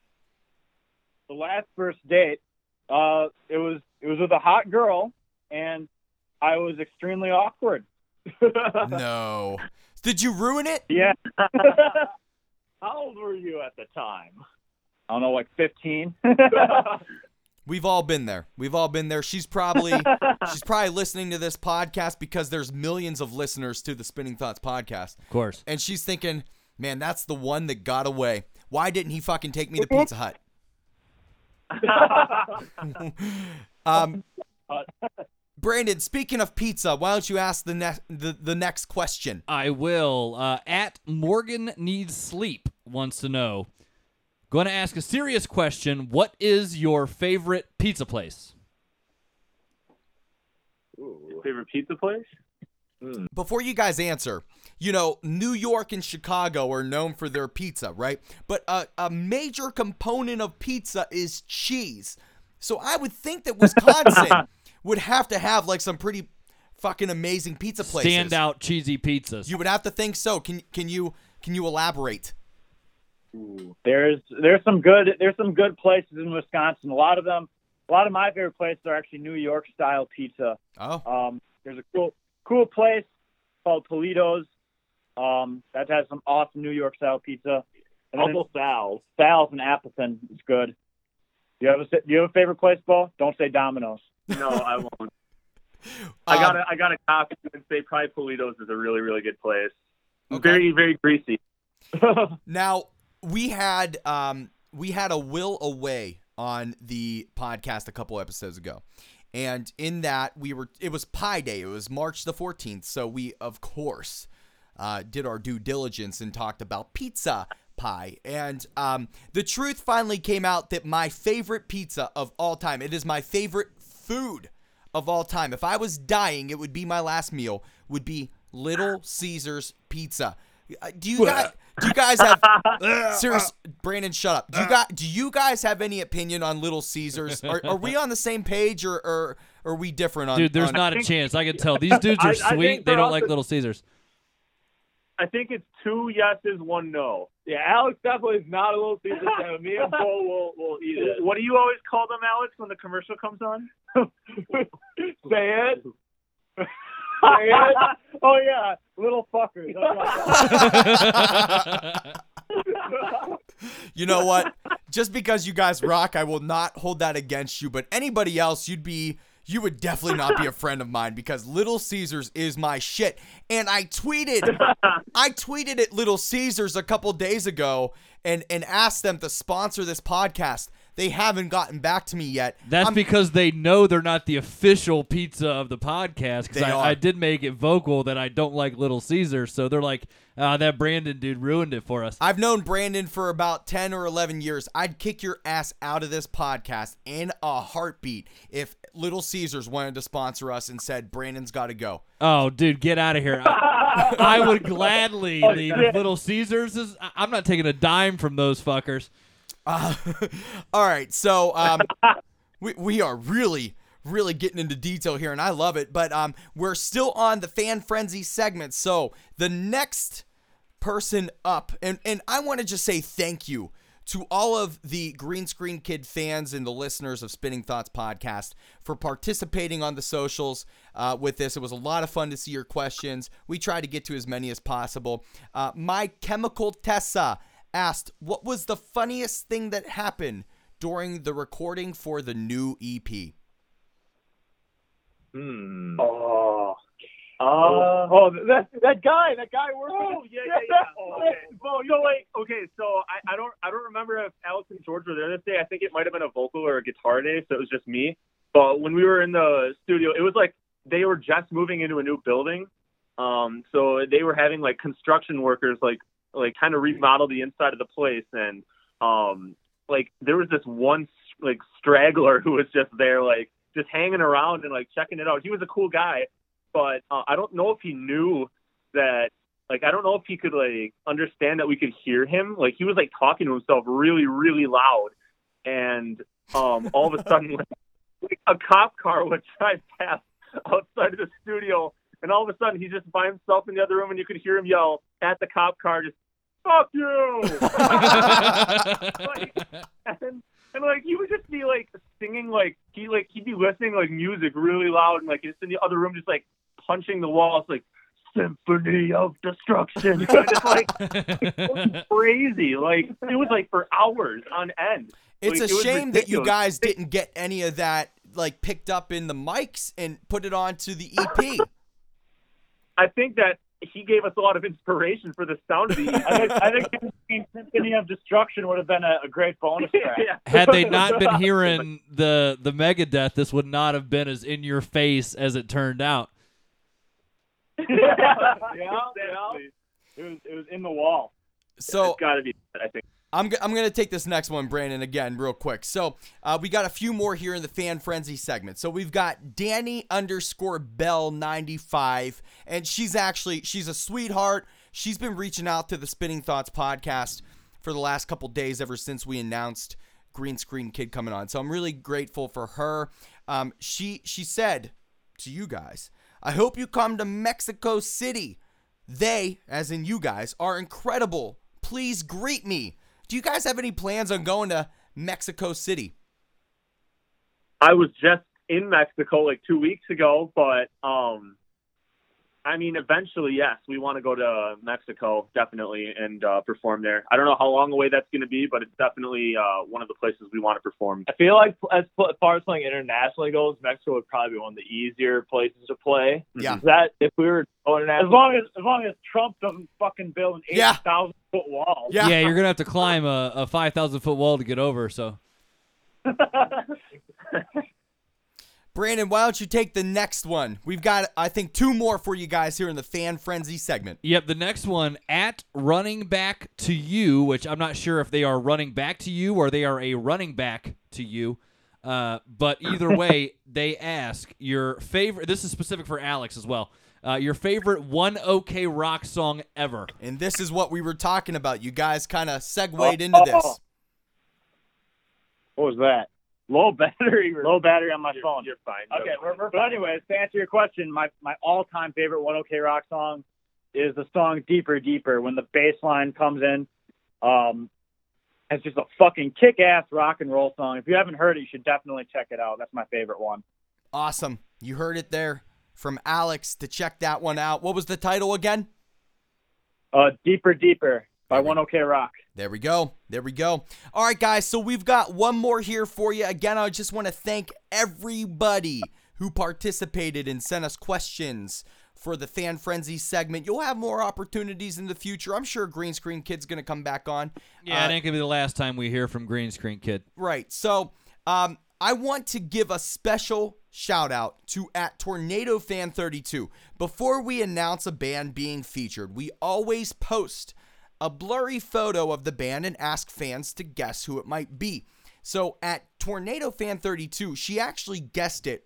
the last first date, uh, it was it was with a hot girl, and I was extremely awkward. No. Did you ruin it? Yeah, How old were you at the time? I don't know, like 15. We've all been there. We've all been there. She's probably she's probably listening to this podcast because there's millions of listeners to the Spinning Thoughts podcast. Of course. And she's thinking, "Man, that's the one that got away. Why didn't he fucking take me to Pizza Hut?" um Brandon, speaking of pizza, why don't you ask the next the, the next question? I will. Uh, at Morgan Needs Sleep wants to know. Going to ask a serious question. What is your favorite pizza place? Favorite pizza place? Hmm. Before you guys answer, you know, New York and Chicago are known for their pizza, right? But a, a major component of pizza is cheese. So I would think that Wisconsin would have to have like some pretty fucking amazing pizza places. Standout cheesy pizzas. You would have to think so. Can can you can you elaborate? There's there's some good there's some good places in Wisconsin. A lot of them, a lot of my favorite places are actually New York style pizza. Oh, Um, there's a cool cool place called Toledo's. Um, that has some awesome New York style pizza. And then Uncle Sal's. Sal's in Appleton is good. Do you have a do you have a favorite place, Paul? Don't say Domino's. No, I won't. I Um, gotta I gotta copy and say probably Polito's is a really, really good place. Okay. Very, very greasy. Now we had um we had a will away on the podcast a couple episodes ago. And in that we were it was Pi Day. It was March the 14th. So we of course uh, did our due diligence and talked about pizza pie. And um, the truth finally came out that my favorite pizza of all time, it is my favorite food of all time. If I was dying, it would be my last meal, would be Little Caesars pizza. Uh, Do you guys do you guys have serious Brandon shut up. Do you guys do you guys have any opinion on Little Caesars? Are, are we on the same page or or, or are we different on Dude, there's on- not a chance. I can tell. These dudes are I- I sweet. think They don't us like Little Caesars. I think it's two yeses, one no. Yeah, Alex definitely is not a Little Caesars fan. Me and Paul will will eat it. What do you always call them, Alex, when the commercial comes on? Say it. Oh yeah, little fuckers. You know what? Just because you guys rock, I will not hold that against you. But anybody else, you'd be, you would definitely not be a friend of mine because Little Caesars is my shit. And I tweeted, I tweeted at Little Caesars a couple days ago and and asked them to sponsor this podcast. They haven't gotten back to me yet. That's I'm- because they know they're not the official pizza of the podcast. Because I, I did make it vocal that I don't like Little Caesars, so they're like, ah, that Brandon dude ruined it for us. I've known Brandon for about 10 or 11 years. I'd kick your ass out of this podcast in a heartbeat if Little Caesars wanted to sponsor us and said, Brandon's got to go. Oh, dude, get out of here! I, I would gladly Oh, leave Little Caesars. Is I'm not taking a dime from those fuckers. Uh, all right. So um, we, we are really, really getting into detail here, and I love it. But um, we're still on the fan frenzy segment. So the next person up, and, and I want to just say thank you to all of the Green Screen Kid fans and the listeners of Spinning Thoughts podcast for participating on the socials uh, with this. It was a lot of fun to see your questions. We try to get to as many as possible. Uh, My Chemical Tessa asked, What was the funniest thing that happened during the recording for the new EP? Hmm. oh, Uh, oh, that that guy, that guy worked. Oh with- yeah, yeah, yeah. Oh, okay. Bo, So like, okay, so I, I don't I don't remember if Alex and George were there this day. I think it might have been a vocal or a guitar day, so it was just me. But when we were in the studio, it was like they were just moving into a new building. Um, so they were having like construction workers like like kind of remodel the inside of the place, and um, like there was this one like straggler who was just there like just hanging around and like checking it out. He was a cool guy, but uh, I don't know if he knew that like I don't know if he could like understand that we could hear him. Like he was like talking to himself really, really loud, and um, all of a sudden, like, like a cop car would drive past outside of the studio, and all of a sudden he's just by himself in the other room, and you could hear him yell at the cop car, just "fuck you!" like, and, and like he would just be like singing like he like he'd be listening like music really loud, and like just in the other room, just like punching the walls, like symphony of destruction. just like crazy. Like it was like for hours on end. It's Like, a it shame that you guys didn't get any of that like picked up in the mics and put it onto the EP. I think that he gave us a lot of inspiration for the sound of the I think, I think Symphony of Destruction would have been a, a great bonus track. yeah. Had they not been hearing the the Megadeth, this would not have been as in your face as it turned out. yeah, yeah. Exactly. It was it was in the wall. So it's got to be. I think. I'm, g- I'm going to take this next one, Brandon, again, real quick. So uh, we got a few more here in the fan frenzy segment. So we've got Danny underscore Bell 95, and she's actually she's a sweetheart. She's been reaching out to the Spinning Thoughts podcast for the last couple days ever since we announced Green Screen Kid coming on. So I'm really grateful for her. Um, she she said to you guys, I hope you come to Mexico City. They, as in you guys, are incredible. Please greet me. Do you guys have any plans on going to Mexico City? I was just in Mexico like two weeks ago, but um, I mean, eventually, yes, we want to go to Mexico definitely and uh, perform there. I don't know how long away that's going to be, but it's definitely uh, one of the places we want to perform. I feel like as as far as playing internationally goes, Mexico would probably be one of the easier places to play. Yeah. Is that if we were going As international? long as as long as Trump doesn't fucking build an eight thousand Yeah. thousand foot wall. Yeah. Yeah, you're gonna have to climb a, a five thousand foot wall to get over. So Brandon, why don't you take the next one? We've got, I think, two more for you guys here in the fan frenzy segment. Yep, the next one at running back to you, which I'm not sure if they are running back to you or they are a running back to you. Uh, but either way, they ask your favorite. This is specific for Alex as well. Uh, your favorite One OK Rock song ever. And this is what we were talking about. You guys kind of segued into this. What was that? Low battery. Low battery on my You're, phone. you're fine. Okay, we're, we're, but anyways, to answer your question, my my all time favorite One OK Rock song is the song "Deeper Deeper." When the bass line comes in, um, it's just a fucking kick ass rock and roll song. If you haven't heard it, you should definitely check it out. That's my favorite one. Awesome. You heard it there from Alex to check that one out. What was the title again? Uh, "Deeper Deeper" by One OK Rock. There we go. There we go. All right, guys. So we've got one more here for you. Again, I just want to thank everybody who participated and sent us questions for the fan frenzy segment. You'll have more opportunities in the future. I'm sure Green Screen Kid's going to come back on. Yeah, Uh, it ain't gonna be the last time we hear from Green Screen Kid. Right. So, um, I want to give a special shout out to at Tornado Fan 32. Before we announce a band being featured, we always post a blurry photo of the band and ask fans to guess who it might be. So at Tornado Fan 32, she actually guessed it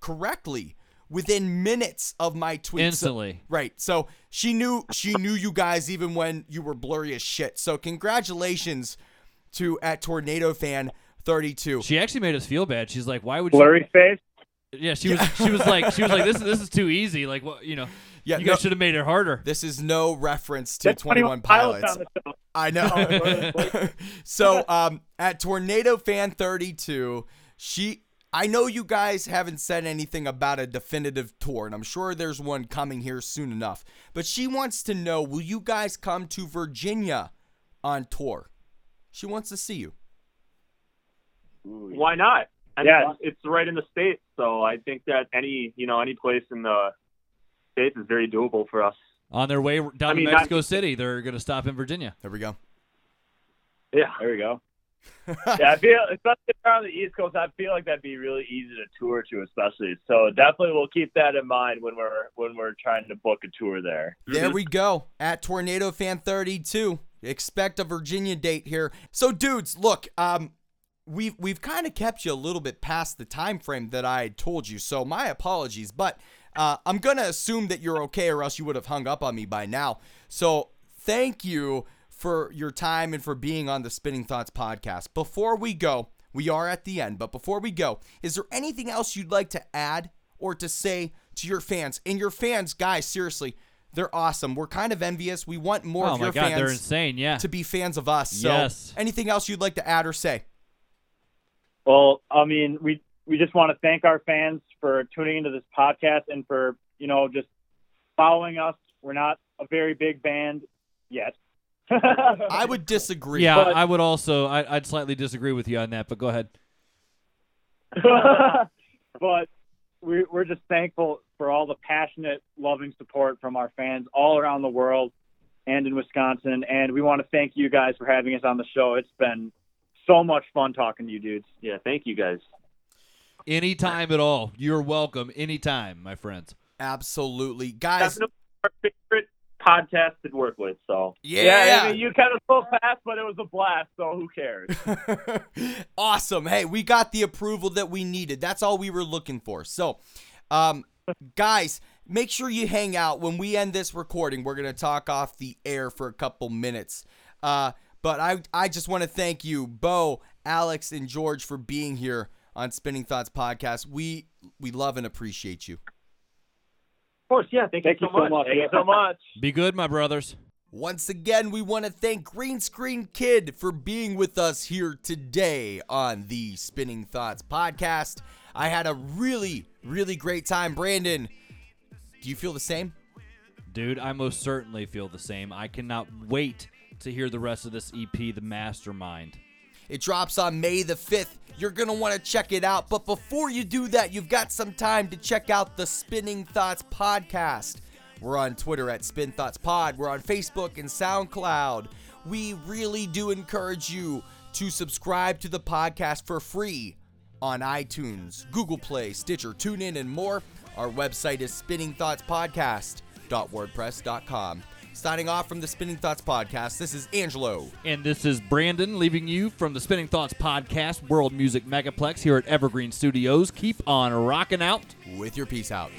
correctly within minutes of my tweet. So- Instantly. Right. So she knew she knew you guys even when you were blurry as shit. So congratulations to at Tornado Fan 32. She actually made us feel bad. She's like, "Why would you?" Blurryface. Yeah, she was. She was like, she was like, "This is this is too easy." Like, what you know? Yeah, you no- guys should have made it harder. This is no reference to That's 21 Pilots Pilots. on the show. I know. so um, at Tornado Fan 32, she I know you guys haven't said anything about a definitive tour, and I'm sure there's one coming here soon enough. But she wants to know, will you guys come to Virginia on tour? She wants to see you. Why not? I Yeah. it's right in the states, so I think that any you know any place in the States is very doable for us. On their way down I mean, to not- Mexico City, they're going to stop in Virginia. There we go. Yeah. There we go. yeah, I feel especially if the East Coast, I feel like that'd be really easy to tour to, especially. So definitely we'll keep that in mind when we're when we're trying to book a tour there. There we go. At Tornado Fan 32. Expect a Virginia date here. So dudes, look, um we've we've kind of kept you a little bit past the time frame that I had told you. So my apologies, but uh, I'm going to assume that you're okay or else you would have hung up on me by now. So thank you for your time and for being on the Spinning Thoughts podcast. Before we go, we are at the end, but before we go, is there anything else you'd like to add or to say to your fans? And your fans, guys, seriously, they're awesome. We're kind of envious. We want more oh of my your God, they're insane. Yeah. to be fans of us. So Yes. anything else you'd like to add or say? Well, I mean, we we just want to thank our fans for tuning into this podcast and for you know just following us. We're not a very big band yet. I would disagree. yeah, but- I would also. I, I'd slightly disagree with you on that, but go ahead. but we, we're just thankful for all the passionate, loving support from our fans all around the world and in Wisconsin. And we want to thank you guys for having us on the show. It's been so much fun talking to you dudes. Yeah. Thank you guys. Anytime at all. You're welcome. Anytime, my friends. Absolutely. Guys, Definitely our favorite podcast to work with. So yeah. I mean, you kind of so fast, but it was a blast. So who cares? awesome. Hey, we got the approval that we needed. That's all we were looking for. So, um, guys, make sure you hang out when we end this recording. We're gonna talk off the air for a couple minutes. Uh, but I I just want to thank you, Bo, Alex, and George for being here on Spinning Thoughts podcast. We we love and appreciate you. of course, yeah. Thank, Thank you you so so much. much. Thank you so much. Be good, my brothers. Once again, we want to thank Green Screen Kid for being with us here today on the Spinning Thoughts podcast. I had a really, really great time. Brandon, do you feel the same? Dude, I most certainly feel the same. I cannot wait to hear the rest of this EP, The Mastermind. It drops on May the 5th. You're going to want to check it out. But before you do that, you've got some time to check out the Spinning Thoughts podcast. We're on Twitter at Spin Thoughts Pod. We're on Facebook and SoundCloud. We really do encourage you to subscribe to the podcast for free on iTunes, Google Play, Stitcher, TuneIn, and more. Our website is spinningthoughtspodcast.wordpress.com. Signing off from the Spinning Thoughts podcast, this is Angelo. And this is Brandon leaving you from the Spinning Thoughts Podcast World Music Megaplex here at Evergreen Studios. Keep on rocking out. with your peace out.